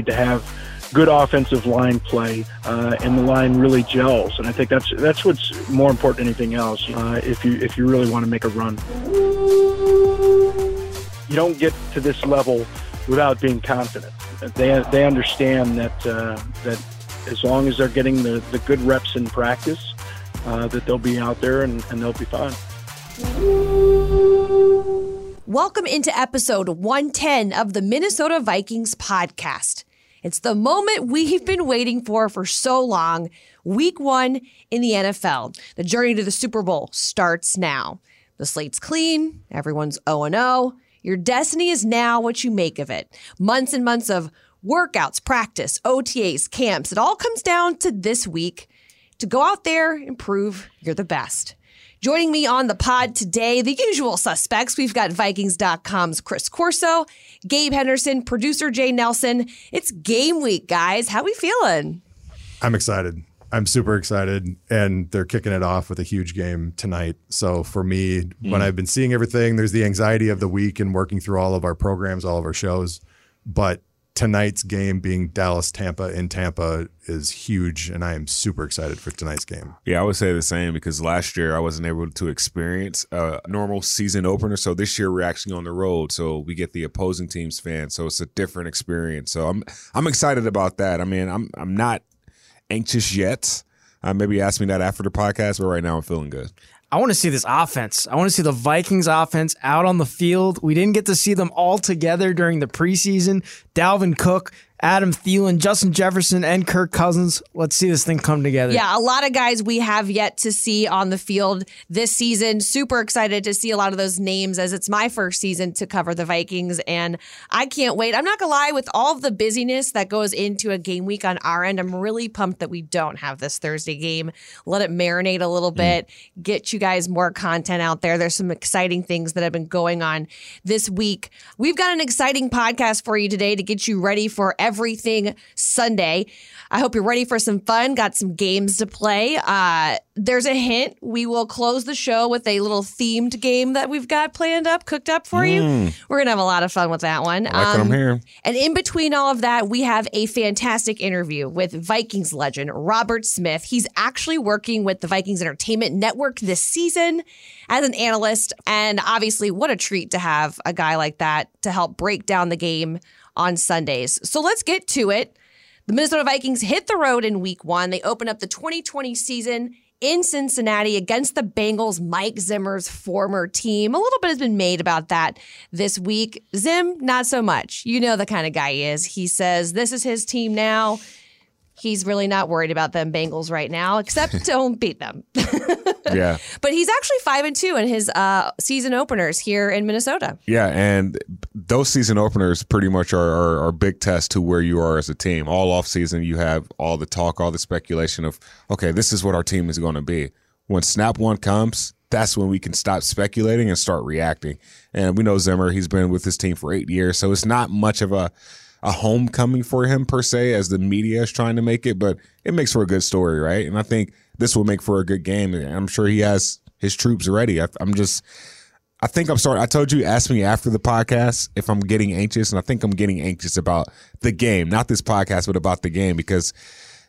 need to have good offensive line play, uh, and the line really gels. And I think that's that's what's more important than anything else. Uh, if you if you really want to make a run, you don't get to this level without being confident. They they understand that uh, that as long as they're getting the, the good reps in practice, uh, that they'll be out there and, and they'll be fine. Welcome into episode 110 of the Minnesota Vikings podcast. It's the moment we've been waiting for for so long. Week one in the NFL. The journey to the Super Bowl starts now. The slate's clean, everyone's 0 0. Your destiny is now what you make of it. Months and months of workouts, practice, OTAs, camps. It all comes down to this week to go out there and prove you're the best. Joining me on the pod today, the usual suspects. We've got Vikings.com's Chris Corso, Gabe Henderson, producer Jay Nelson. It's game week, guys. How we feeling? I'm excited. I'm super excited, and they're kicking it off with a huge game tonight. So for me, mm. when I've been seeing everything, there's the anxiety of the week and working through all of our programs, all of our shows. But tonight's game being Dallas Tampa in Tampa is huge, and I am super excited for tonight's game. Yeah, I would say the same because last year I wasn't able to experience a normal season opener. So this year we're actually on the road, so we get the opposing team's fans. So it's a different experience. So I'm I'm excited about that. I mean, I'm I'm not anxious yet. Uh, maybe ask me that after the podcast, but right now I'm feeling good. I want to see this offense. I want to see the Vikings offense out on the field. We didn't get to see them all together during the preseason. Dalvin Cook Adam Thielen, Justin Jefferson, and Kirk Cousins. Let's see this thing come together. Yeah, a lot of guys we have yet to see on the field this season. Super excited to see a lot of those names as it's my first season to cover the Vikings, and I can't wait. I'm not gonna lie, with all the busyness that goes into a game week on our end, I'm really pumped that we don't have this Thursday game. Let it marinate a little mm. bit, mm. get you guys more content out there. There's some exciting things that have been going on this week. We've got an exciting podcast for you today to get you ready for every everything Sunday. I hope you're ready for some fun. Got some games to play. Uh, there's a hint. We will close the show with a little themed game that we've got planned up, cooked up for mm. you. We're gonna have a lot of fun with that one. I like um, I'm here. And in between all of that, we have a fantastic interview with Vikings legend Robert Smith. He's actually working with the Vikings Entertainment Network this season as an analyst, and obviously, what a treat to have a guy like that to help break down the game on Sundays. So let's get to it. The Minnesota Vikings hit the road in week one. They open up the 2020 season in Cincinnati against the Bengals, Mike Zimmer's former team. A little bit has been made about that this week. Zim, not so much. You know the kind of guy he is. He says this is his team now he's really not worried about them Bengals right now, except don't beat them. yeah. But he's actually five and two in his uh, season openers here in Minnesota. Yeah, and those season openers pretty much are, are, are big test to where you are as a team. All off season, you have all the talk, all the speculation of, okay, this is what our team is going to be. When snap one comes, that's when we can stop speculating and start reacting. And we know Zimmer, he's been with his team for eight years, so it's not much of a a homecoming for him per se as the media is trying to make it, but it makes for a good story, right? And I think this will make for a good game. I'm sure he has his troops ready. I, am just, I think I'm sorry. I told you, ask me after the podcast if I'm getting anxious, and I think I'm getting anxious about the game, not this podcast, but about the game because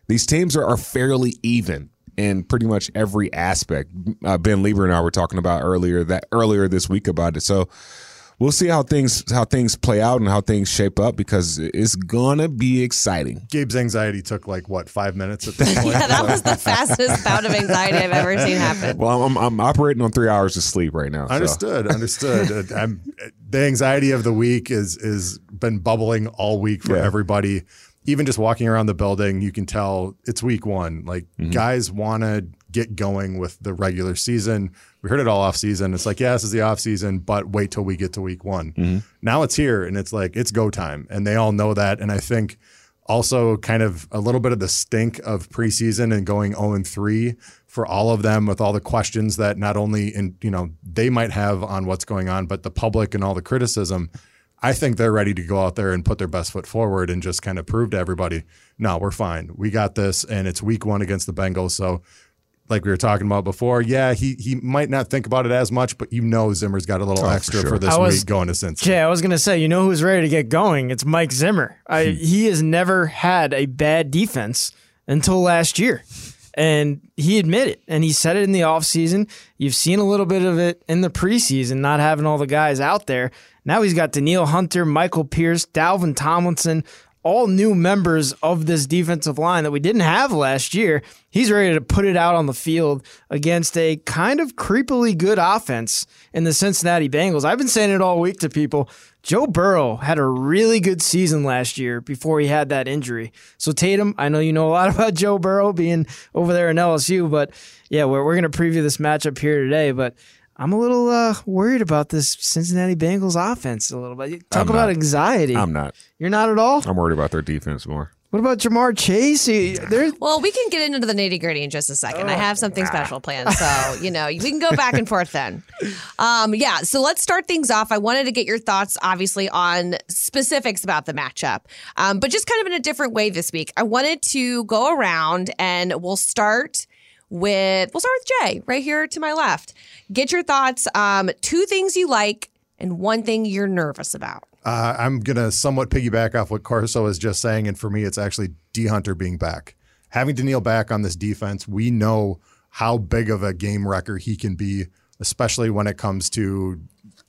these teams are, are fairly even in pretty much every aspect. Uh, ben Leber and I were talking about earlier that earlier this week about it. So we'll see how things how things play out and how things shape up because it's gonna be exciting. Gabe's anxiety took like what five minutes at this point. yeah, that was the fastest bout of anxiety I've ever seen happen. Well, I'm, I'm operating on three hours of sleep right now. So. Understood, understood. Uh, the anxiety of the week is is been bubbling all week for yeah. everybody. Even just walking around the building, you can tell it's week one. Like mm-hmm. guys want to get going with the regular season we heard it all off season. It's like, yeah, this is the off season, but wait till we get to week one. Mm-hmm. Now it's here and it's like, it's go time. And they all know that. And I think also kind of a little bit of the stink of preseason and going 0 and 3 for all of them with all the questions that not only in, you know, they might have on what's going on, but the public and all the criticism. I think they're ready to go out there and put their best foot forward and just kind of prove to everybody, no, we're fine. We got this and it's week one against the Bengals. So like we were talking about before, yeah, he he might not think about it as much, but you know Zimmer's got a little Oh, extra for, sure. this was- week going to Cincy. Yeah, I was gonna say, you know who's ready to get going? It's Mike Zimmer. I, hmm. he has never had a bad defense until last year. And he admitted, and he said it in the offseason. You've seen a little bit of it in the preseason, not having all the guys out there. Now he's got Danielle Hunter, Michael Pierce, Dalvin Tomlinson, all new members of this defensive line that we didn't have last year. He's ready to put it out on the field against a kind of creepily good offense in the Cincinnati Bengals. I've been saying it all week to people. Joe Burrow had a really good season last year before he had that injury. So, Tatum, I know you know a lot about Joe Burrow being over there in LSU, but yeah, we're, we're going to preview this matchup here today. But I'm a little uh, worried about this Cincinnati Bengals offense a little bit. Talk I'm about not. anxiety. I'm not. You're not at all? I'm worried about their defense more. What about Ja'Marr Chase? He- They're Well, we can get into the nitty gritty in just a second. I have something special planned. So, you know, we can go back and forth then. Um, yeah. So let's start things off. I wanted to get your thoughts, obviously, on specifics about the matchup, um, but just kind of in a different way this week. I wanted to go around and we'll start with, we'll start with Jay right here to my left. Get your thoughts. Um, two things you like and one thing you're nervous about. Uh, I'm gonna somewhat piggyback off what Corso was just saying, and for me, it's actually D Hunter being back. Having Danielle back on this defense, we know how big of a game wrecker he can be, especially when it comes to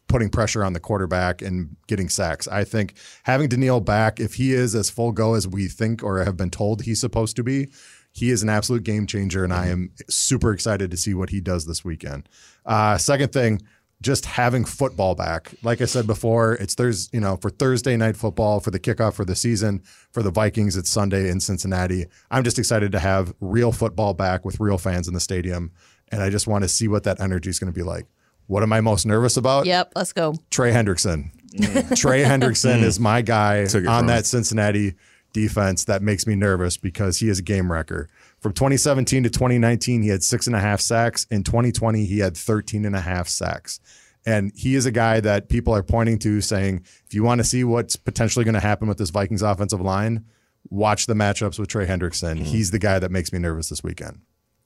putting pressure on the quarterback and getting sacks. I think having Danielle back, if he is as full go as we think or have been told he's supposed to be, he is an absolute game changer, and I am super excited to see what he does this weekend. Uh, second thing, just having football back. Like I said before, it's Thursday, you know, for Thursday night football for the kickoff for the season. For the Vikings, it's Sunday in Cincinnati. I'm just excited to have real football back with real fans in the stadium, and I just want to see what that energy is going to be like. What am I most nervous about? Yep. Let's go. Trey Hendrickson. Trey Hendrickson is my guy on that. Cincinnati defense that makes me nervous because he is a game wrecker. From 2017 to 2019, he had six and a half sacks. In 2020, he had 13 and a half sacks. And he is a guy that people are pointing to saying, if you want to see what's potentially going to happen with this Vikings offensive line, watch the matchups with Trey Hendrickson. Mm-hmm. He's the guy that makes me nervous this weekend.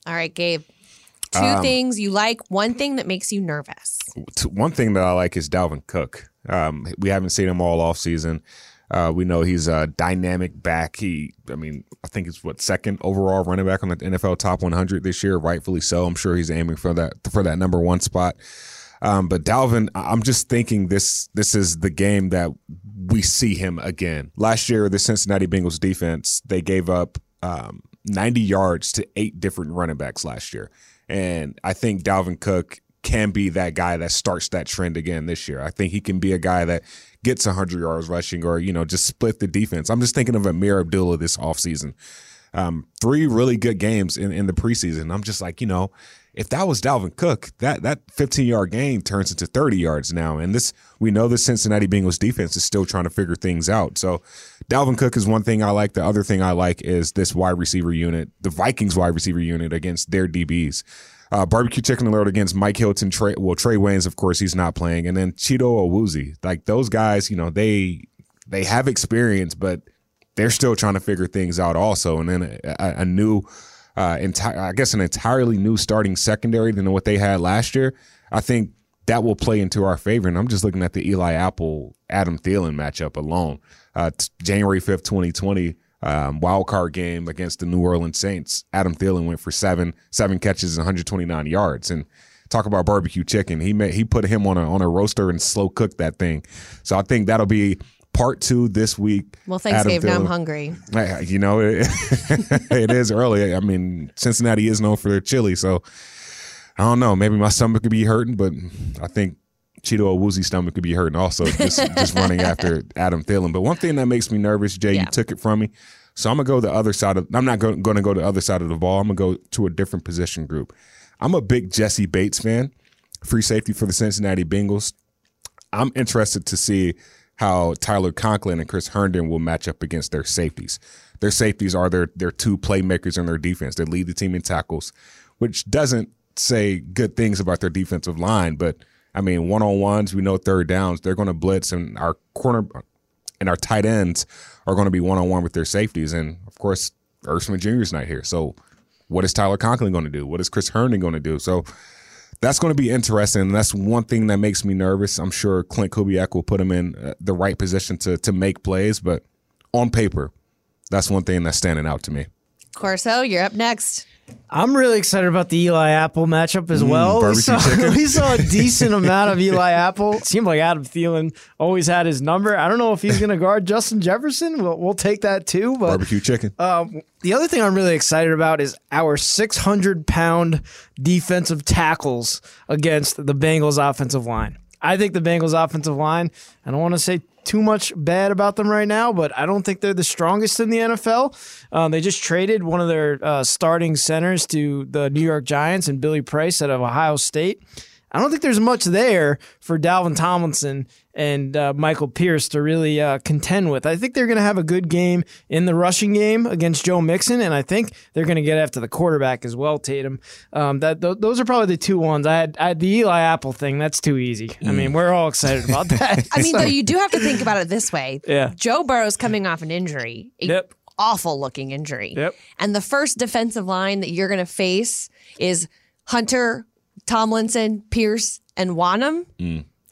All right, Gabe. Two Um, things you like, one thing that makes you nervous. One thing that I like is Dalvin Cook. Um, we haven't seen him all off season. Uh, we know he's a dynamic back. He, I mean, I think it's what second overall running back on the NFL top 100 this year, rightfully so. I'm sure he's aiming for that for that number one spot. Um, but Dalvin, I'm just thinking this this is the game that we see him again. Last year, the Cincinnati Bengals defense they gave up um, 90 yards to eight different running backs last year, and I think Dalvin Cook can be that guy that starts that trend again this year. I think he can be a guy that gets 100 yards rushing or you know just split the defense. I'm just thinking of Ameer Abdullah this offseason um, three really good games in, in the preseason. I'm just like, you know, if that was Dalvin Cook, that that 15 yard game turns into 30 yards now. And this, we know the Cincinnati Bengals defense is still trying to figure things out. So Dalvin Cook is one thing I like. The other thing I like is this wide receiver unit, the Vikings wide receiver unit against their DBs. Uh, barbecue chicken alert against Mike Hilton. Trey, well, Trae Waynes, of course, he's not playing, and then Chido Awuzie. Like those guys, you know, they they have experience, but they're still trying to figure things out also. And then a, a, a new, uh, entire, I guess, an entirely new starting secondary than what they had last year. I think that will play into our favor. And I'm just looking at the Eli Apple Adam Thielen matchup alone. Uh, t- January 5th, 2020, um, wild card game against the New Orleans Saints. Adam Thielen went for seven, seven catches and 129 yards. And talk about barbecue chicken. He made, he put him on a on a roaster and slow cooked that thing. So I think that'll be part two this week. Well, thanks, Adam Gabe. Now I'm hungry. You know, it, it is early. I mean, Cincinnati is known for their chili, so I don't know. Maybe my stomach could be hurting, but I think Chido Awuzie's stomach could be hurting also, just just running after Adam Thielen. But one thing that makes me nervous, Jay, Yeah. you took it from me, so I'm gonna go the other side of. I'm not going to go to the other side of the ball. I'm gonna go to a different position group. I'm a big Jessie Bates fan, free safety for the Cincinnati Bengals. I'm interested to see how Tyler Conklin and Chris Herndon will match up against their safeties. Their safeties are their their two playmakers in their defense. They lead the team in tackles, which doesn't say good things about their defensive line. But I mean, one on ones, we know third downs, they're going to blitz, and our corner and our tight ends are going to be one on one with their safeties. And of course, Erskine Jr. is not here, so what is Tyler Conklin going to do? What is Chris Herndon going to do? So that's going to be interesting. That's one thing that makes me nervous. I'm sure Klint Kubiak will put him in uh, the right position to to make plays, but on paper, that's one thing that's standing out to me. Corso, you're up next. I'm really excited about the Eli Apple matchup as well. We saw, we saw a decent amount of Eli Apple. It seemed like Adam Thielen always had his number. I don't know if he's going to guard Justin Jefferson. We'll, we'll take that too. But Barbecue chicken. um, the other thing I'm really excited about is our 600 pound defensive tackles against the Bengals offensive line. I think the Bengals offensive line, I don't want to say too much bad about them right now, but I don't think they're the strongest in the NFL. Um, they just traded one of their uh, starting centers to the New York Giants and Billy Price out of Ohio State. I don't think there's much there for Dalvin Tomlinson and uh, Michael Pierce to really uh, contend with. I think they're going to have a good game in the rushing game against Joe Mixon, and I think they're going to get after the quarterback as well, Tatum. Um, that th- those are probably the two ones. I had, I had the Eli Apple thing. That's too easy. I mean, we're all excited about that. I mean, though, you do have to think about it this way. Yeah. Joe Burrow's coming off an injury. a Yep. Awful looking injury. Yep. And the first defensive line that you're going to face is Hunter, Tomlinson, Pierce, and Wonnum.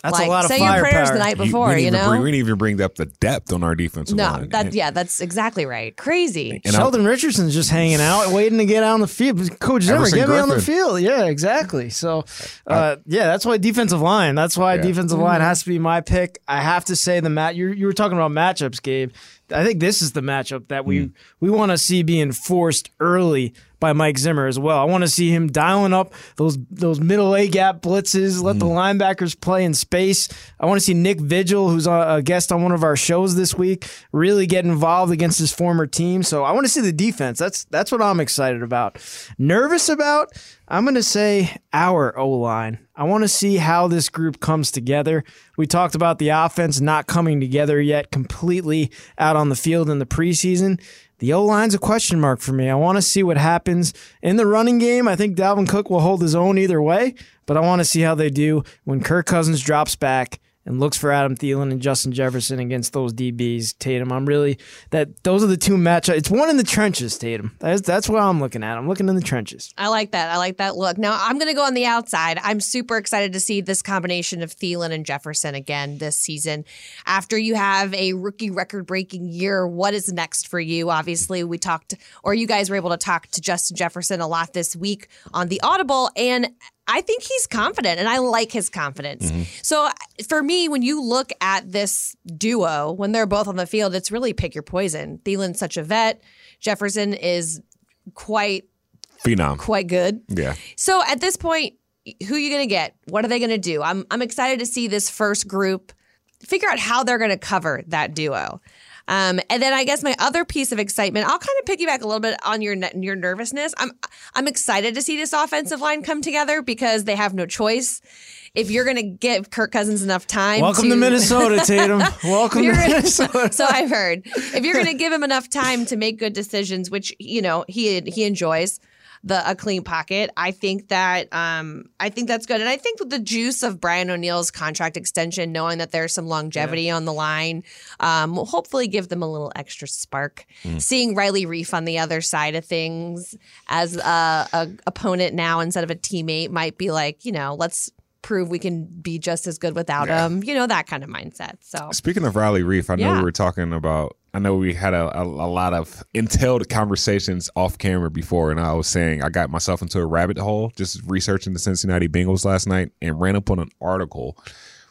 That's like, a lot of say your prayers firepower. the night You- before, we you, didn't even know? bring, we didn't even bring up the depth on our defensive no, line. that And- yeah, that's exactly right. Crazy. and I- Sheldon Richardson's just hanging out, waiting to get out on the field. Coach Zimmer, Everson get me on the field. Yeah, exactly. So, uh, yeah, that's why defensive line. That's why Yeah. defensive line has to be my pick. I have to say the mat. You you were talking about matchups, Gabe. I think this is the matchup that we hmm. we want to see being forced early by Mike Zimmer as well. I want to see him dialing up those those middle A gap blitzes, let the hmm. linebackers play in space. I want to see Nick Vigil, who's a a guest on one of our shows this week, really get involved against his former team. So I want to see the defense. That's that's what I'm excited about. Nervous about? I'm going to say our O line. I want to see how this group comes together. We talked about the offense not coming together yet completely out on the field in the preseason. The O line's a question mark for me. I want to see what happens in the running game. I think Dalvin Cook will hold his own either way, but I want to see how they do when Kirk Cousins drops back and looks for Adam Thielen and Justin Jefferson against those DBs. Tatum, I'm really that those are the two matchups. It's one in the trenches, Tatum. That's that's what I'm looking at. I'm looking in the trenches. I like that. I like that look. Now I'm to go on the outside. I'm super excited to see this combination of Thielen and Jefferson again this season. After you have a rookie record breaking year, what is next for you? Obviously, we talked, or you guys were able to talk to Justin Jefferson a lot this week on the Audible, and I think he's confident, and I like his confidence. Mm-hmm. So for me, when you look at this duo, when they're both on the field, it's really pick your poison. Thielen's such a vet. Jefferson is quite Phenom. quite good. Yeah. So at this point, who are you going to get? What are they going to do? I'm I'm excited to see this first group figure out how they're going to cover that duo. Um, and then I guess my other piece of excitement, I'll kind of piggyback a little bit on your your nervousness. I'm I'm excited to see this offensive line come together because they have no choice. If you're going to give Kirk Cousins enough time, Welcome to Minnesota, Tatum. Welcome to Minnesota. so I've heard. If you're going to give him enough time to make good decisions, which you know he he enjoys the a clean pocket, I think that um I think that's good, and I think with the juice of Brian O'Neill's contract extension, knowing that there's some longevity on the line, um, will hopefully give them a little extra spark. Seeing Riley Reiff on the other side of things as a, a opponent now instead of a teammate might be like, you know, let's prove we can be just as good without him. You know that kind of mindset. So Speaking of Riley Reiff, I know Yeah. we were talking about. I know we had a, a, a lot of entailed conversations off camera before, and I was saying I got myself into a rabbit hole just researching the Cincinnati Bengals last night and ran up on an article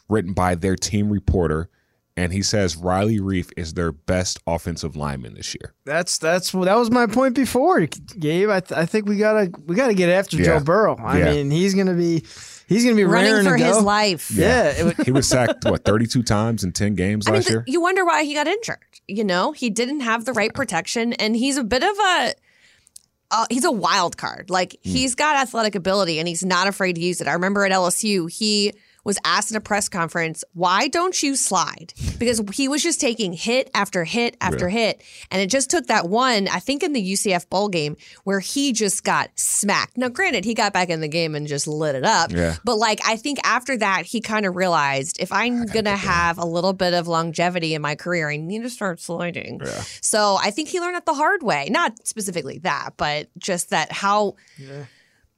written by their team reporter, and he says Riley Reiff is their best offensive lineman this year. That's that's that was my point before, Gabe. I, th- I think we gotta we gotta get after Yeah. Joe Burrow. I Yeah. mean, he's gonna be he's gonna be running for to his life. Yeah, it would- He was sacked what thirty two times in ten games I last th- year. you wonder why he got injured. You know, he didn't have the right protection, and he's a bit of a. Uh, he's a wild card. Like Hmm. he's got athletic ability, and he's not afraid to use it. I remember at LSU, he was asked in a press conference, why don't you slide? Because he was just taking hit after hit after hit. And it just took that one, I think in the UCF bowl game, where he just got smacked. Now, granted, he got back in the game and just lit it up. Yeah. But like, I think after that, he kind of realized if I'm going to have a little bit of longevity in my career, I need to start sliding. So I think he learned it the hard way. Not specifically that, but just that how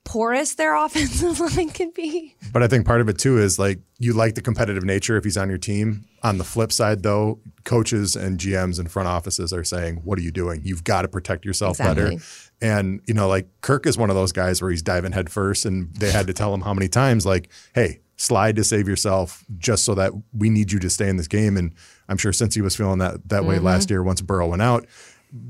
porous their offensive line can be. But I think part of it too is like you like the competitive nature if he's on your team. On the flip side, though, coaches and GMs and front offices are saying, "What are you doing? You've got to protect yourself Exactly. better." And you know, like Kirk is one of those guys where he's diving head first, and they had to tell him how many times, like, "Hey, slide to save yourself, just so that we need you to stay in this game." And I'm sure since he was feeling that that way mm-hmm. last year, once Burrow went out.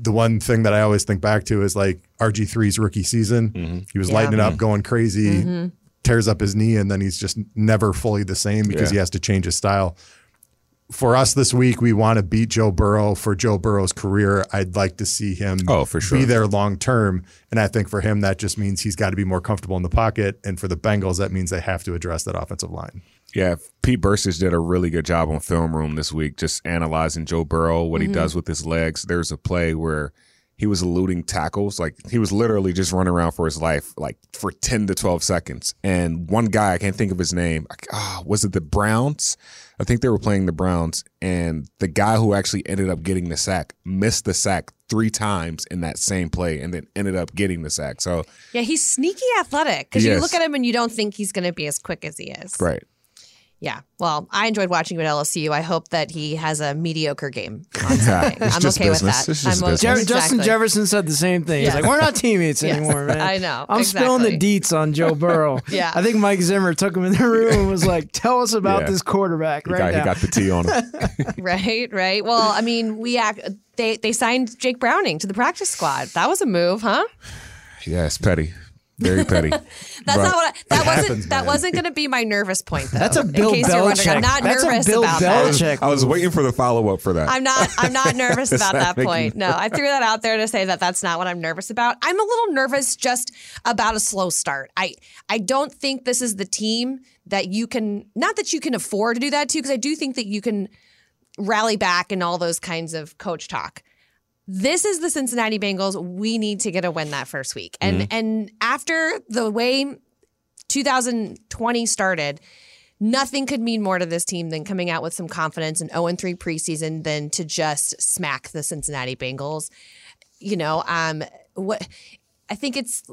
The one thing that I always think back to is like RG3's rookie season. Mm-hmm. He was Yeah. lighting it up, going crazy, mm-hmm. tears up his knee, and then he's just never fully the same because Yeah. he has to change his style. For us this week, we want to beat Joe Burrow for Joe Burrow's career. I'd like to see him Oh, for sure. be there long term. And I think for him, that just means he's got to be more comfortable in the pocket. And for the Bengals, that means they have to address that offensive line. Yeah, Pete Bercich did a really good job on Film Room this week, just analyzing Joe Burrow, what he does with his legs. There's a play where he was eluding tackles, like he was literally just running around for his life, like for ten to twelve seconds. And one guy, I can't think of his name. Ah, was it the Browns? I think they were playing the Browns, and the guy who actually ended up getting the sack missed the sack three times in that same play, and then ended up getting the sack. So, Yeah, he's sneaky athletic because you look at him and you don't think he's going to be as quick as he is. right. Yeah. Well, I enjoyed watching him at LSU. I hope that he has a mediocre game on Sunday. It's I'm just okay business. with that. Just I'm okay- business. Jer- exactly. Justin Jefferson said the same thing. He's like, we're not teammates Yes, anymore, man. I know, I'm spilling the deets on Joe Burrow. Yeah. I think Mike Zimmer took him in the room and was like, tell us about Yeah. this quarterback He, right got, now. he got the T on him. Right, right. Well, I mean, we act. They they signed Jake Browning to the practice squad. That was a move, huh? yeah, it's petty. Very petty. That's But- not what. I, that wasn't. happens, that man. wasn't going to be my nervous point. Though, That's a in Bill case you're wondering. Belichick. I'm not That's nervous a Bill about that. Belichick. I was waiting for the follow up for that. I'm not. I'm not nervous about that that point. No, I threw that out there to say that that's not what I'm nervous about. I'm a little nervous just about a slow start. I I don't think this is the team that you can. Not that you can afford to do that too, because I do think that you can rally back and all those kinds of coach talk. This is the Cincinnati Bengals. We need to get a win that first week, and and after the way 2020 started, nothing could mean more to this team than coming out with some confidence and 0 3 preseason than to just smack the Cincinnati Bengals. You know, um, what I think it's.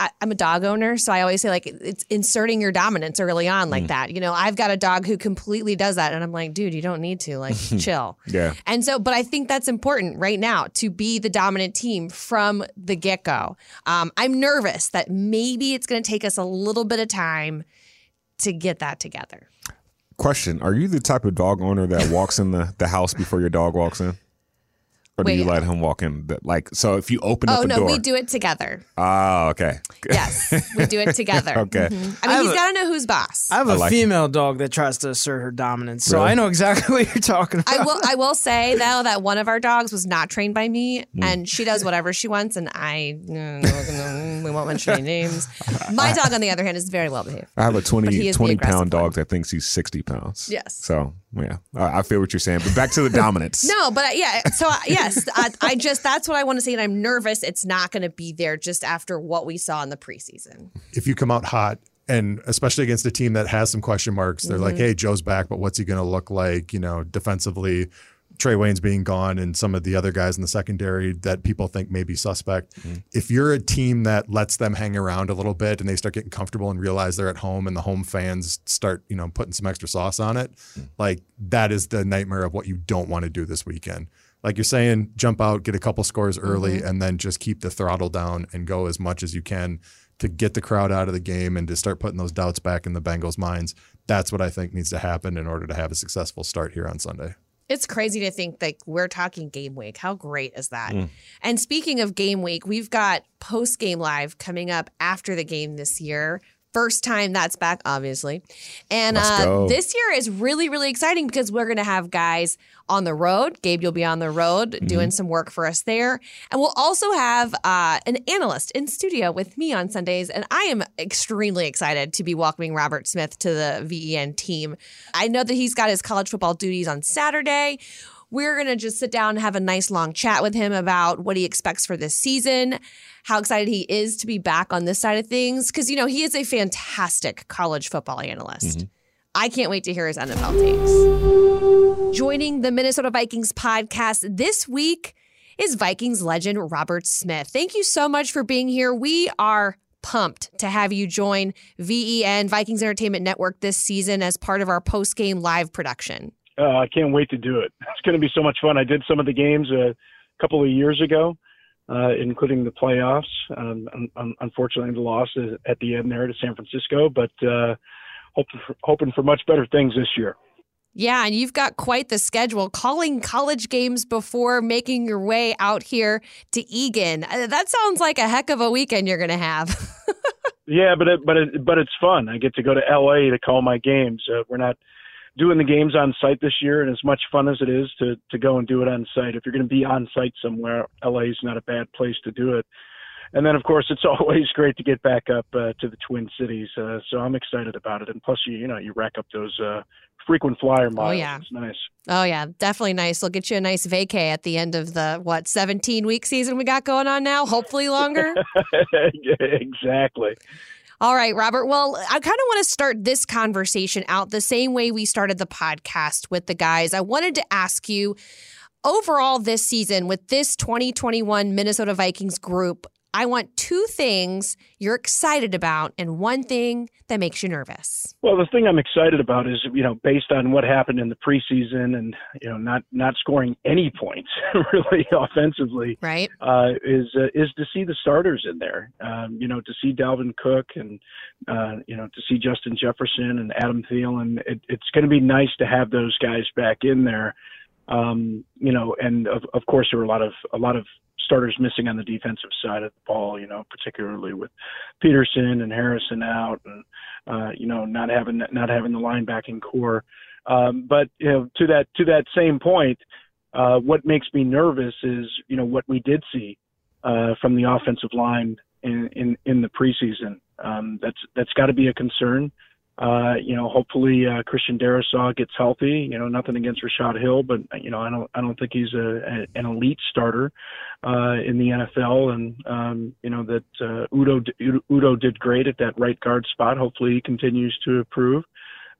I, I'm a dog owner, so I always say like it's inserting your dominance early on like that. You know, I've got a dog who completely does that, and I'm like, dude, you don't need to like chill. Yeah. And so, but I think that's important right now to be the dominant team from the get go. Um, I'm nervous that maybe it's going to take us a little bit of time to get that together. Question: Are you the type of dog owner that walks in the, the house before your dog walks in, or do Wait. you let him walk in? The, like, so if you open up Oh a no, door, we do it together. oh, okay, Yes, we do it together. okay, Mhm. I mean, have he's a- got to know who's boss. I have I a like female dog that tries to assert her dominance, so Really? I know exactly what you're talking about. I will. I will say though that one of our dogs was not trained by me, Hmm. and she does whatever she wants, and I no, no, no, we won't mention any names. My dog, on the other hand, is very well behaved. I have a 20, he is the 20 aggressive pound one. dog that thinks he's sixty pounds. Yes. So yeah, I, I feel what you're saying. But back to the dominance. No, but yeah. So I- yes, I, I just that's what I want to say, and I'm nervous. It's not going to be there just after what we saw in the preseason. if you come out hot and especially against a team that has some question marks, they're like, mm-hmm. hey, Joe's back, but what's he going to look like? You know, defensively, Trey Wayne's being gone and some of the other guys in the secondary that people think may be suspect. Mm-hmm. If you're a team that lets them hang around a little bit and they start getting comfortable and realize they're at home and the home fans start, you know, putting some extra sauce on it, mm. like that is the nightmare of what you don't want to do this weekend. Like you're saying, jump out, get a couple scores early, mm-hmm. and then just keep the throttle down and go as much as you can to get the crowd out of the game and to start putting those doubts back in the Bengals' minds. That's what I think needs to happen in order to have a successful start here on Sunday. It's crazy to think that we're talking game week. How great is that? Mm. And speaking of game week, we've got post game live coming up after the game this year First time that's back, obviously. And uh, this year is really, really exciting because we're going to have guys on the road. Gabe, you'll be on the road Mm-hmm. doing some work for us there. And we'll also have uh, an analyst in studio with me on Sundays. And I am extremely excited to be welcoming Robert Smith to the VEN team. I know that he's got his college football duties on Saturday. We're going to just sit down and have a nice long chat with him about what he expects for this season, how excited he is to be back on this side of things. Because, you know, he is a fantastic college football analyst. Mm-hmm. I can't wait to hear his NFL takes. Joining the Minnesota Vikings podcast this week is Vikings legend Robert Smith. Thank you so much for being here. We are pumped to have you join VEN Vikings Entertainment Network this season as part of our post game live production. Uh, I can't wait to do it. It's going to be so much fun. I did some of the games a couple of years ago, uh, including the playoffs. Um, un- un- unfortunately, the loss at the end there to San Francisco, but uh, hoping for, hoping for much better things this year. Yeah, and you've got quite the schedule calling college games before making your way out here to Eagan. Uh, That sounds like a heck of a weekend you're going to have. Yeah, but it, but it, but it's fun. I get to go to LA to call my games. Uh, we're not doing the games on site this year, and as much fun as it is to to go and do it on site, if you're going to be on site somewhere, LA is not a bad place to do it. And then, of course, it's always great to get back up uh, to the Twin Cities. Uh, so I'm excited about it. And plus, you you know, you rack up those uh, frequent flyer miles. Oh yeah. It's nice. oh, yeah, definitely nice. We'll get you a nice vacay at the end of the, what, 17 week season we got going on now? Hopefully longer. exactly. All right, Robert. Well, I kind of want to start this conversation out the same way we started the podcast with the guys. I wanted to ask you overall this season with this 2021 Minnesota Vikings group, I want two things you're excited about and one thing that makes you nervous. Well, the thing I'm excited about is, you know, based on what happened in the preseason and, you know, not not scoring any points really offensively, Right? uh, is uh, is to see the starters in there. Um, you know, to see Dalvin Cook and uh, you know to see Justin Jefferson and Adam Thielen. It, it's going to be nice to have those guys back in there. Um, you know, and of, of course there were a lot of a lot of starters missing on the defensive side of the ball. You know, particularly with Peterson and Harrison out, and uh, you know not having not having the linebacking core. Um, but you know, to that to that same point, uh, what makes me nervous is you know what we did see uh, from the offensive line in in, in the preseason. Um, that's that's got to be a concern. Uh, you know, hopefully uh, Christian Darrisaw gets healthy. You know, nothing against Rashod Hill, but you know, I don't I don't think he's a, a an elite starter uh, in the NFL, and um, you know that uh, Udo Udo did great at that right guard spot. Hopefully, he continues to improve.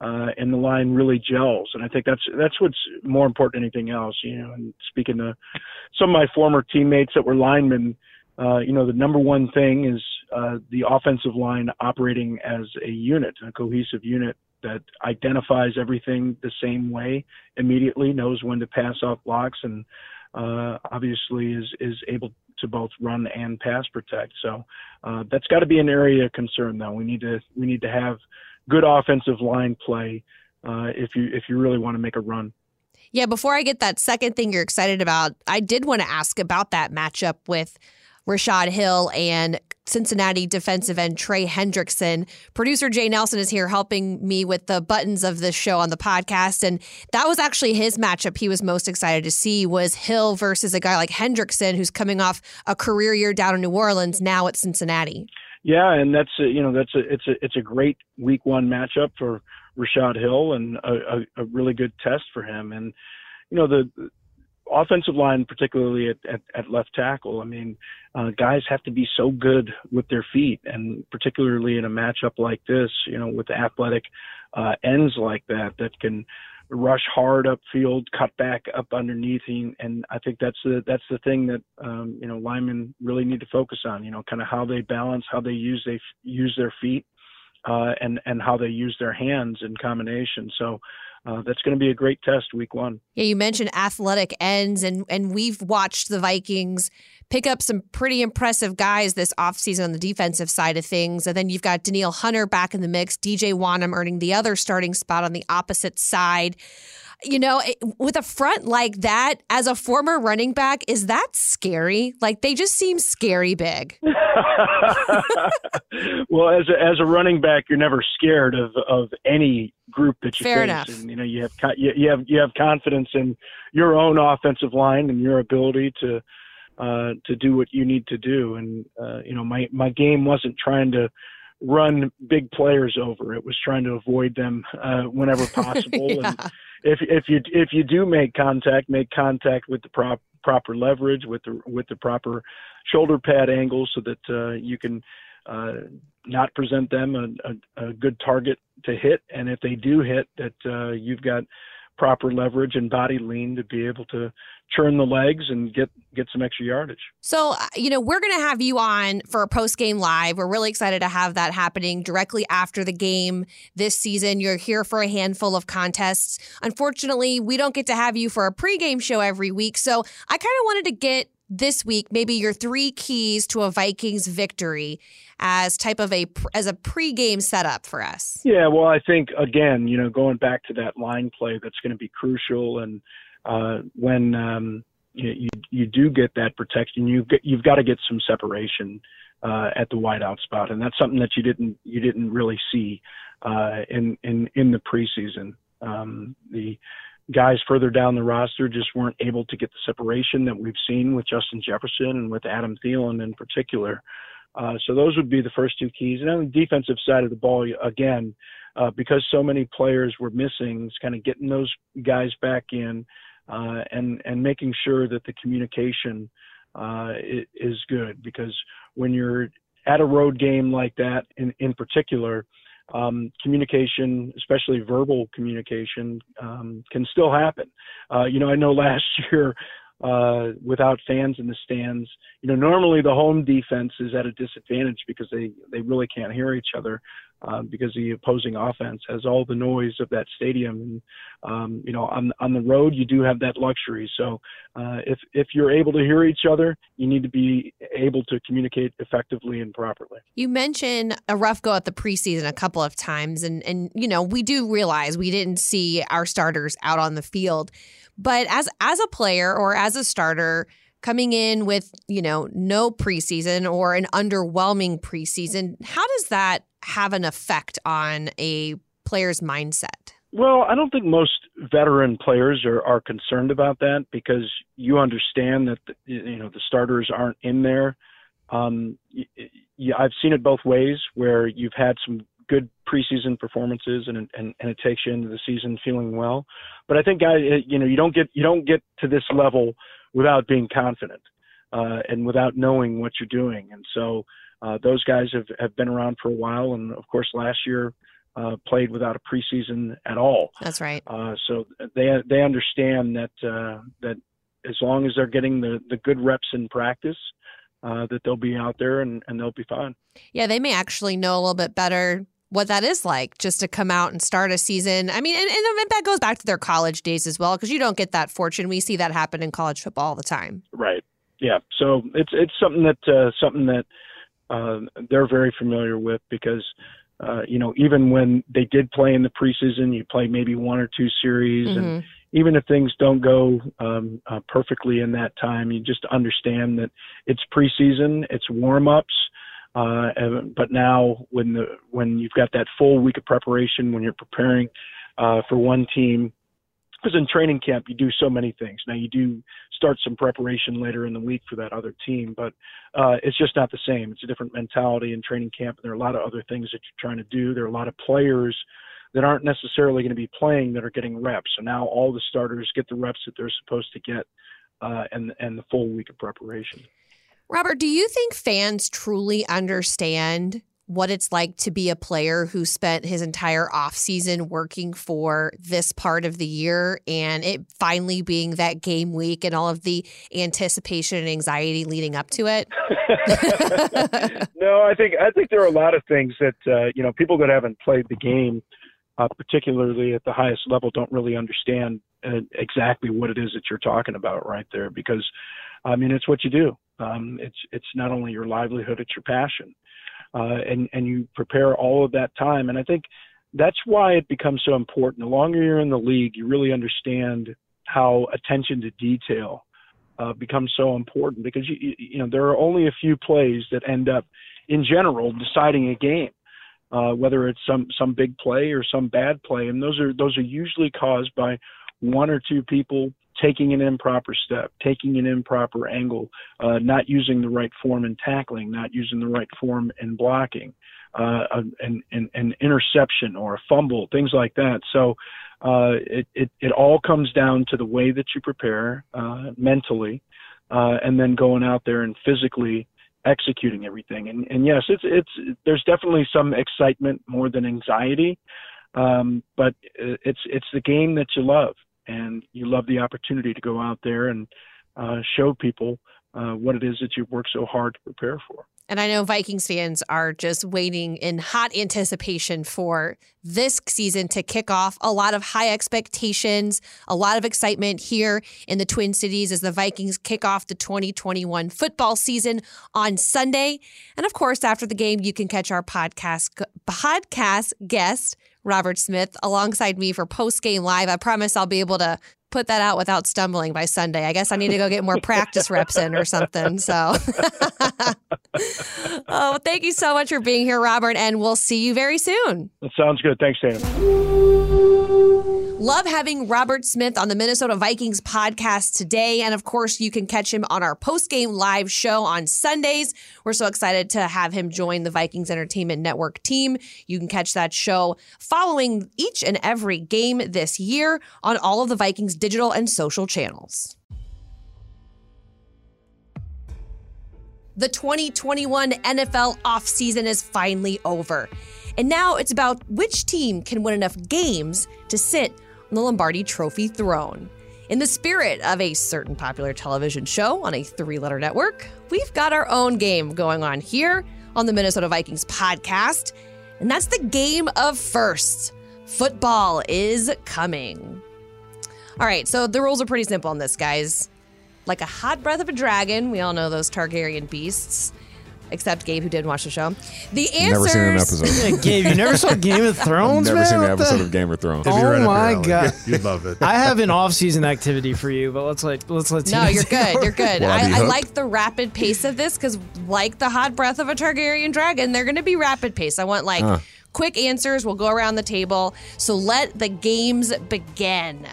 Uh, and the line really gels, and I think that's that's what's more important than anything else. You know, and speaking to some of my former teammates that were linemen, uh, you know, the number one thing is uh, the offensive line operating as a unit, a cohesive unit that identifies everything the same way immediately, knows when to pass off blocks, and uh, obviously is is able to both run and pass protect. So uh, that's got to be an area of concern, though. We need to we need to have good offensive line play uh, if you if you really want to make a run. Yeah, before I get that second thing you're excited about, I did want to ask about that matchup with Rashod Hill and Cincinnati defensive end Trey Hendrickson. Producer Jay Nelson is here helping me with the buttons of this show on the podcast. And that was actually his matchup he was most excited to see was Hill versus a guy like Hendrickson, who's coming off a career year down in New Orleans, now at Cincinnati. Yeah, and that's a, you know that's a it's a it's a great week one matchup for Rashod Hill and a, a, a really good test for him. And you know the offensive line, particularly at, at, at left tackle, I mean, uh, guys have to be so good with their feet, and particularly in a matchup like this, you know, with athletic uh, ends like that that can rush hard upfield, cut back up underneath, and, and I think that's the that's the thing that um, you know linemen really need to focus on. You know, kind of how they balance, how they use they use their feet, uh, and and how they use their hands in combination. So uh, that's going to be a great test week one. Yeah, you mentioned athletic ends, and and we've watched the Vikings pick up some pretty impressive guys this offseason on the defensive side of things. And then you've got Danielle Hunter back in the mix, DJ Wonnum earning the other starting spot on the opposite side you know, with a front like that, as a former running back, is that scary? Like they just seem scary big. well, as a, as a running back, you're never scared of of any group that you Fair face. enough. And, you know, you have you have you have confidence in your own offensive line and your ability to uh, to do what you need to do. And uh, you know, my my game wasn't trying to run big players over. It was trying to avoid them uh, whenever possible. yeah. And if if you if you do make contact, make contact with the prop, proper leverage, with the with the proper shoulder pad angle, so that uh, you can uh, not present them a, a, a, good target to hit. And if they do hit, that uh, you've got proper leverage and body lean to be able to churn the legs and get get some extra yardage. So, uh, you know, we're going to have you on for a post game live. We're really excited to have that happening directly after the game this season. You're here for a handful of contests. Unfortunately, we don't get to have you for a pregame show every week. So, I kind of wanted to get this week maybe your three keys to a Vikings victory as type of a as a pregame setup for us. Yeah, well, I think again, you know, going back to that line play that's going to be crucial and uh, when um, you, you, you do get that protection, you get, you've got to get some separation uh, at the wideout spot, and that's something that you didn't you didn't really see uh, in in in the preseason. Um, the guys further down the roster just weren't able to get the separation that we've seen with Justin Jefferson and with Adam Thielen in particular. Uh, so those would be the first two keys. And on the defensive side of the ball, again, uh, because so many players were missing, it's kind of getting those guys back in uh, and and making sure that the communication uh, is good. Because when you're at a road game like that, in in particular, um, communication, especially verbal communication, um, can still happen. Uh, you know, I know last year uh, without fans in the stands, you know, normally the home defense is at a disadvantage because they they really can't hear each other um, because the opposing offense has all the noise of that stadium. And um, you know, on on the road, you do have that luxury. So uh, if if you're able to hear each other, you need to be able to communicate effectively and properly. You mentioned a rough go at the preseason a couple of times, and and you know, we do realize we didn't see our starters out on the field, but as as a player or as a starter coming in with you know no preseason or an underwhelming preseason how does that have an effect on a player's mindset well i don't think most veteran players are, are concerned about that because you understand that the, you know the starters aren't in there um, I've seen it both ways where you've had some good preseason performances and, and and it takes you into the season feeling well. But I think guys, you know, you don't get you don't get to this level without being confident uh, and without knowing what you're doing. And so uh, those guys have, have been around for a while. And of course, last year uh, played without a preseason at all. That's right. Uh, so they they understand that uh, that as long as they're getting the, the good reps in practice, uh, that they'll be out there and, and they'll be fine. Yeah, they may actually know a little bit better what that is like just to come out and start a season. I mean, and, and that goes back to their college days as well, because you don't get that fortune. We see that happen in college football all the time. Right. Yeah. So it's it's something that uh, something that uh, they're very familiar with because uh, you know even when they did play in the preseason, you play maybe one or two series, mm-hmm. and even if things don't go um, uh, perfectly in that time, you just understand that it's preseason, it's warm ups uh, but now when the when you've got that full week of preparation, when you're preparing uh, for one team, because in training camp you do so many things. Now you do start some preparation later in the week for that other team, but uh, it's just not the same. It's a different mentality in training camp. And there are a lot of other things that you're trying to do. There are a lot of players that aren't necessarily going to be playing that are getting reps. So now all the starters get the reps that they're supposed to get, uh, and and the full week of preparation. Robert, do you think fans truly understand what it's like to be a player who spent his entire offseason working for this part of the year and it finally being that game week and all of the anticipation and anxiety leading up to it? no, I think I think there are a lot of things that uh, you know people that haven't played the game, uh, particularly at the highest level, don't really understand uh, exactly what it is that you're talking about right there because, I mean, it's what you do. Um, it's it's not only your livelihood, it's your passion, uh, and and you prepare all of that time. And I think that's why it becomes so important. The longer you're in the league, you really understand how attention to detail uh, becomes so important because you you know there are only a few plays that end up, in general, deciding a game. Uh, whether it's some some big play or some bad play, and those are those are usually caused by one or two people taking an improper step, taking an improper angle, uh, not using the right form in tackling, not using the right form in blocking, uh, an, an, an interception or a fumble, things like that. So uh, it, it, it all comes down to the way that you prepare uh, mentally, uh, and then going out there and physically executing everything. And, and yes, it's it's there's definitely some excitement more than anxiety, um, but it's it's the game that you love, and you love the opportunity to go out there and uh, show people uh, what it is that you've worked so hard to prepare for. And I know Vikings fans are just waiting in hot anticipation for this season to kick off. A lot of high expectations, a lot of excitement here in the Twin Cities as the Vikings kick off the 2021 football season on Sunday. And of course, after the game, you can catch our podcast podcast guest Robert Smith alongside me for post game live. I promise I'll be able to put that out without stumbling by Sunday. I guess I need to go get more practice reps in or something. So, oh, thank you so much for being here, Robert, and we'll see you very soon. That sounds good. Thanks, Dana. Love having Robert Smith on the Minnesota Vikings podcast today. And of course, you can catch him on our post game live show on Sundays. We're so excited to have him join the Vikings Entertainment Network team. You can catch that show following each and every game this year on all of the Vikings digital and social channels. The 2021 NFL offseason is finally over. And now it's about which team can win enough games to sit the Lombardi Trophy throne. In the spirit of a certain popular television show on a three letter network, we've got our own game going on here on the Minnesota Vikings podcast, and that's the game of firsts. Football is coming. All right, so the rules are pretty simple on this, guys. Like a hot breath of a dragon, we all know those Targaryen beasts except Gabe, who didn't watch the show. The answers. Never seen an episode. Yeah, Gabe, you never saw Game of Thrones, Never man? seen an What the- episode of Game of Thrones. It'd be Oh right up your my alley. God. You'd love it. I have an off-season activity for you, but let's like let's let No, Tina you're good. You're good. Will I I, I like the rapid pace of this because, like the hot breath of a Targaryen dragon, they're going to be rapid pace. I want like Huh. quick answers. We'll go around the table. So let the games begin.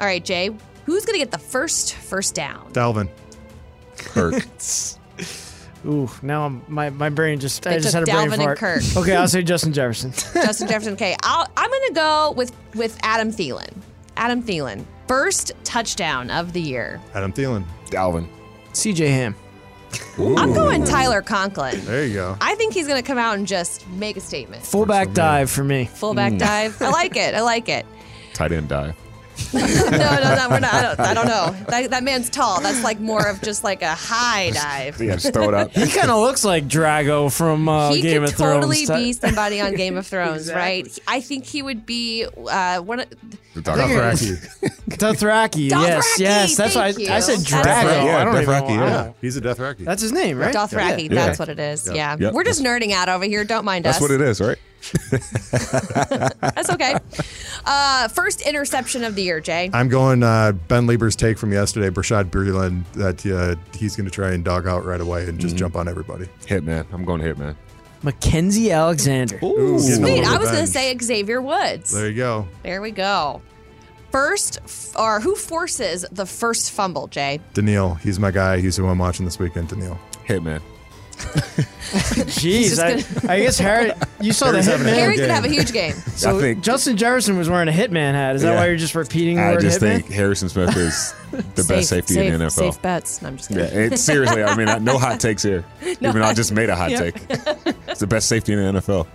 All right, Jay, who's going to get the first first down? Dalvin. Kirk. Ooh, now I'm, my my brain just They I just had a brain Dalvin and fart. Kirk. Okay, I'll say Justin Jefferson. Justin Jefferson. Okay, I'll, I'm going to go with with Adam Thielen. Adam Thielen, first touchdown of the year. Adam Thielen. Dalvin. CJ Ham. I'm going Tyler Conklin. There you go. I think he's going to come out and just make a statement. Fullback dive for me. Fullback mm. dive. I like it. I like it. Tight end dive. no, no, no, we're not. I don't, I don't know. That, that man's tall. That's like more of just like a high dive. Yeah, just throw it up. He kind of looks like Drogo from uh, he Game could of Thrones. He could totally be somebody on Game of Thrones, right? I think he would be uh, one. Of, The Dothraki. Dothraki. Yes, Dothraki, yes. That's why I, I said you. Drogo. That's- Yeah, I don't even know. Dothraki, I yeah. He's a Dothraki. That's his name, right? Dothraki. Yeah. That's what it is. Yeah, Yep. we're just nerding out over here. Don't mind That's us. That's what it is, right? That's okay. Uh, first interception of the year, Jay. I'm going uh, Ben Leber's take from yesterday, Bashaud Breeland, that uh, he's going to try and dog out right away and just Mm-hmm. jump on everybody. Hitman. I'm going Hitman. Mackenzie Alexander. Ooh, Sweet. I was going to say Xavier Woods. There you go. There we go. First, f- or who forces the first fumble, Jay? Danielle, he's my guy. He's who I'm watching this weekend, Danielle. Hitman. Jeez, just I, I guess Harry, you saw the Harry's having a Hitman. Harry's gonna have a huge game. So I think- Justin Jefferson was wearing a Hitman hat. Is that Yeah. why you're just repeating the I word just Hitman? think Harrison Smith is the best safety safe, in the NFL. Safe bets. No, I'm just Yeah, kidding. it, seriously. I mean, no hot takes here. Even though I just made a hot take. It's the best safety in the NFL.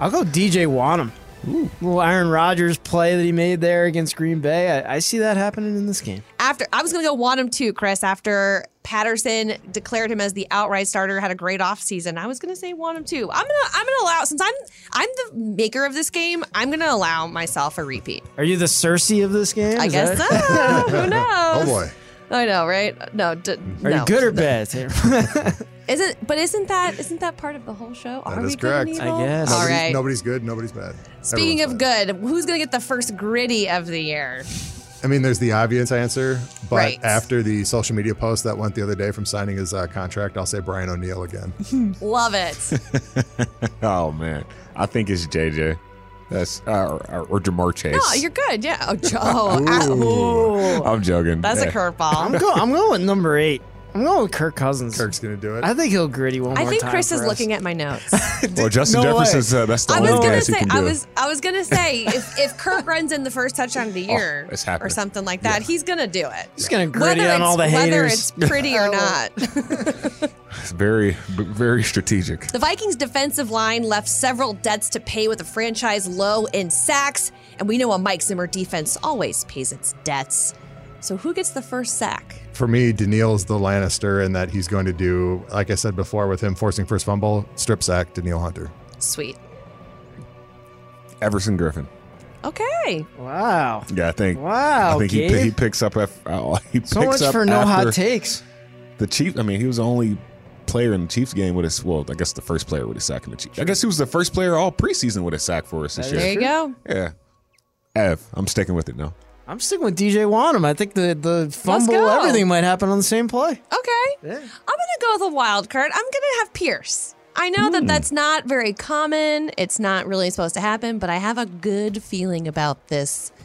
I'll go DJ Wonnum. Little Aaron Rodgers play that he made there against Green Bay. I, I see that happening in this game. After I was gonna go Wonnum too, Chris. After Patterson declared him as the outright starter, had a great offseason. I was gonna say Wonnum too. I'm gonna I'm gonna allow since I'm I'm the maker of this game. I'm gonna allow myself a repeat. Are you the Cersei of this game? I Is guess that- so. Who oh, knows? Oh boy. I know, right? No, d- Are no. you good or bad, Isn't but isn't that isn't that part of the whole show? Are That we is good and correct. I evil? guess. All Nobody's, right. nobody's good, nobody's bad. Speaking of bad. good, who's gonna get the first griddy of the year? I mean, there's the obvious answer, but Right. after the social media post that went the other day from signing his uh, contract, I'll say Brian O'Neill again. Love it. Oh man, I think it's JJ. That's uh, or, or Ja'Marr Chase. Oh, you're good. Yeah. Oh, Joe. Oh, I'm joking. that's a curveball. I'm going. I'm going with number eight. I'm going with Kirk Cousins. Kirk's going to do it. I think he'll griddy one I more think time. Chris for is us. looking at my notes. Well, Justin No way. Jefferson's uh, that's the I only was gonna pass he say can I do. was I was gonna say if, if Kirk runs in the first touchdown of the year Oh, it's happening. or something like that, he's gonna do it. He's gonna griddy Whether on all the it's- Whether haters. it's pretty or not. It's very, b- very strategic. The Vikings defensive line left several debts to pay with a franchise low in sacks, and we know a Mike Zimmer defense always pays its debts. So who gets the first sack? For me, Danielle's the Lannister in that he's going to do, like I said before, with him forcing first fumble, strip sack, Danielle Hunter. Sweet. Everson Griffen. Okay. Wow. Yeah, I think. Wow, I think he, Gabe. he picks up. Af- uh, he So picks much up for no after hot takes. The Chief. I mean, he was the only player in the Chiefs game with his. Well, I guess the first player with a sack in the Chiefs. I guess he was the first player all preseason with a sack for us this That year. There you go. Yeah. Ev, I'm sticking with it now. I'm sticking with DJ Wonnum. I think the the fumble, go. everything might happen on the same play. Okay. Yeah. I'm going to go with a wild card. I'm going to have Pierce. I know Hmm. that that's not very common. It's not really supposed to happen, but I have a good feeling about this Piercing through the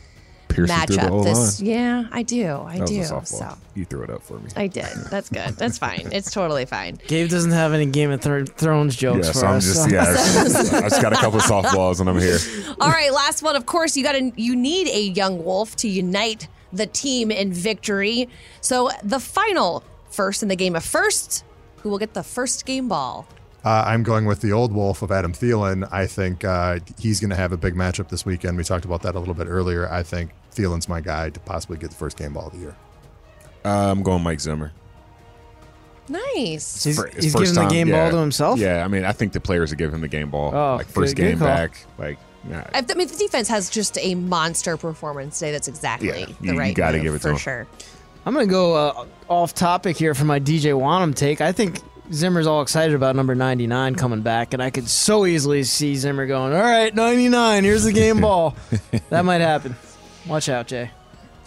matchup. whole This, line. yeah, I do. I That do. was a. So You threw it up for me. I did. That's good. That's fine. It's totally fine. Gabe doesn't have any Game of Thro- Thrones jokes Yeah, for so I'm us. just so- yeah. I just, I just got a couple of softballs and I'm here. All right, last one. Of course, you got to you need a young wolf to unite the team in victory. So the final first in the game of first, who will get the first game ball? Uh, I'm going with the old wolf of Adam Thielen. I think uh, he's going to have a big matchup this weekend. We talked about that a little bit earlier. I think Thielen's my guy to possibly get the first game ball of the year. Uh, I'm going Mike Zimmer. Nice. He's, his he's first giving the game yeah. ball to himself. Yeah, I mean, I think the players would give him the game ball. Oh, like first good- good game call. back. Like, yeah. I I mean, the defense has just a monster performance today. That's exactly Yeah, the you- you gotta give it to him. for him. sure. I'm gonna go uh, off topic here for my DJ Wonnum take. I think Zimmer's all excited about number 99 coming back, and I could so easily see Zimmer going, "All right, 99, here's the game ball." that might happen. Watch out, Jay.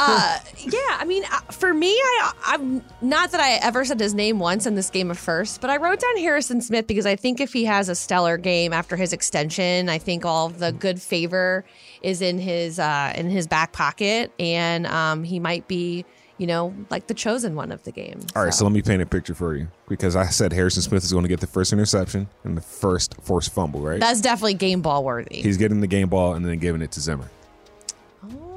Uh, yeah, I mean, uh, for me, I, I'm not that I ever said his name once in this game of first, but I wrote down Harrison Smith because I think if he has a stellar game after his extension, I think all of the good favor is in his uh, in his back pocket, and um, he might be, you know, like the chosen one of the game. All right, so let me paint a picture for you because I said Harrison Smith is going to get the first interception and the first forced fumble, right? that's definitely game ball worthy. He's getting the game ball and then giving it to Zimmer.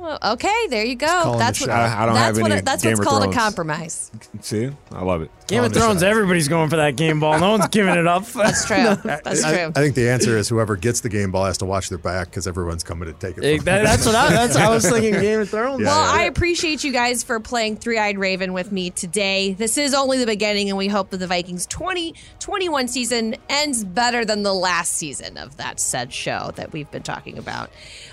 Okay, there you go. That's what. I- I don't that's have what any it- that's Game what's called Thrones. a compromise. See, I love it. Game of Thrones, side. everybody's going for that game ball. No one's giving it up. That's true. That's I, true. I think the answer is whoever gets the game ball has to watch their back because everyone's coming to take it. Hey, From that- that's what I, that's I was thinking. Game of Thrones. Yeah, Well, yeah. I appreciate you guys for playing Three Eyed Raven with me today. This is only the beginning, and we hope that the Vikings 2021 season ends better than the last season of that said show that we've been talking about.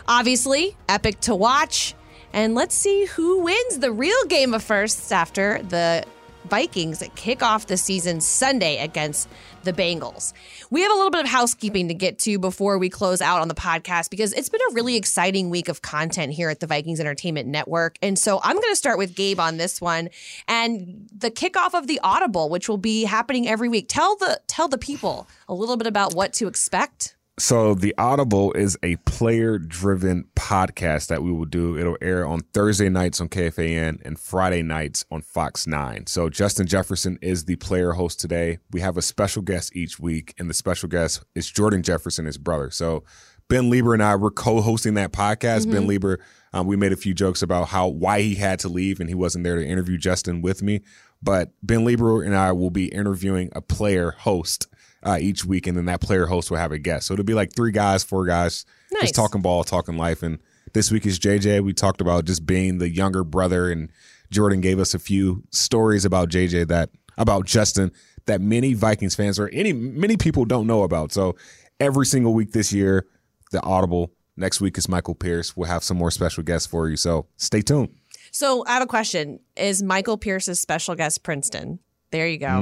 Obviously, epic to watch. And let's see who wins the real game of firsts after the Vikings kick off the season Sunday against the Bengals. We have a little bit of housekeeping to get to before we close out on the podcast because it's been a really exciting week of content here at the Vikings Entertainment Network. And so I'm going to start with Gabe on this one and the kickoff of the Audible, which will be happening every week. Tell the tell the people a little bit about what to expect. So the Audible is a player-driven podcast that we will do. It'll air on Thursday nights on KFAN and Friday nights on Fox 9. So Justin Jefferson is the player host today. We have a special guest each week, and the special guest is Jordan Jefferson, his brother. So Ben Leber and I were co-hosting that podcast. Ben Leber, um, we made a few jokes about how why he had to leave and he wasn't there to interview Justin with me. But Ben Leber and I will be interviewing a player host uh, each week, and then that player host will have a guest. So it'll be like three guys, four guys, Nice. just talking ball, talking life. And this week is JJ. We talked about just being the younger brother, and Jordan gave us a few stories about JJ that about Justin that many Vikings fans or any many people don't know about. So every single week this year, the Audible. Next week is Michael Pierce. We'll have some more special guests for you. So stay tuned. So, I have a question: Is Michael Pierce's special guest Princeton? There you go.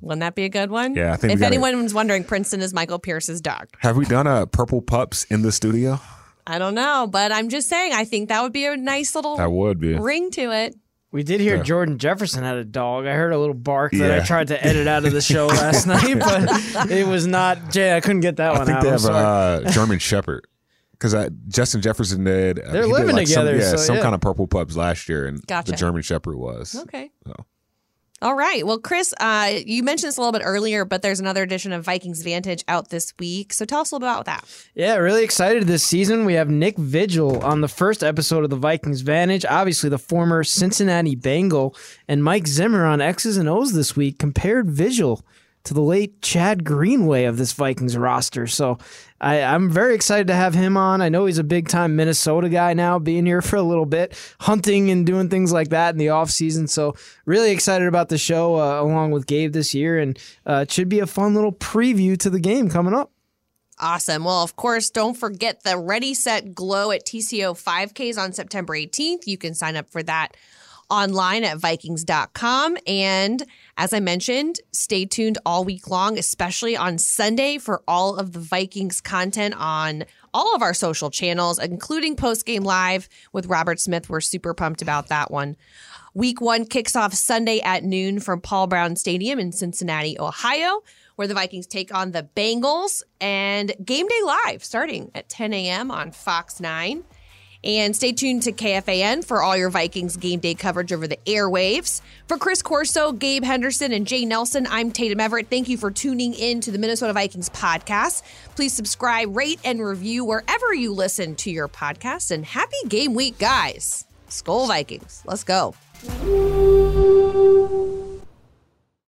Wouldn't that be a good one? Yeah, I think we If gotta- anyone's wondering, Princeton is Michael Pierce's dog. Have we done a purple pups in the studio? I don't know, but I'm just saying. I think that would be a nice little That would be. ring to it. We did hear Yeah. Jordan Jefferson had a dog. I heard a little bark that I tried to edit out of the show last night, but it was not. Jay, I couldn't get that I one think out. they I'm have a uh, German Shepherd. Because Justin Jefferson did. uh, They're he did living like some- together, yeah, so some yeah. kind of purple pups last year, and Gotcha. the German Shepherd was. Okay. Oh. All right. Well, Chris, uh, you mentioned this a little bit earlier, but there's another edition of Vikings Vantage out this week. So tell us a little about that. Yeah, really excited this season. We have Nick Vigil on the first episode of the Vikings Vantage, obviously the former Cincinnati Bengal, and Mike Zimmer on X's and O's this week compared Vigil to the late Chad Greenway of this Vikings roster. So I, I'm very excited to have him on. I know he's a big time Minnesota guy now, being here for a little bit, hunting and doing things like that in the offseason. So really excited about the show uh, along with Gabe this year. And uh, it should be a fun little preview to the game coming up. Awesome. Well, of course, don't forget the Ready Set Glow at TCO 5Ks on September 18th. You can sign up for that online at Vikings.com. And as I mentioned, stay tuned all week long, especially on Sunday for all of the Vikings content on all of our social channels, including Post Game Live with Robert Smith. We're super pumped about that one. Week one kicks off Sunday at noon from Paul Brown Stadium in Cincinnati, Ohio, where the Vikings take on the Bengals and game day live starting at 10 a.m. on Fox 9. And stay tuned to KFAN for all your Vikings game day coverage over the airwaves. For Chris Corso, Gabe Henderson, and Jay Nelson, I'm Tatum Everett. Thank you for tuning in to the Minnesota Vikings podcast. Please subscribe, rate, and review wherever you listen to your podcasts. And happy game week, guys. Skol Vikings. Let's go.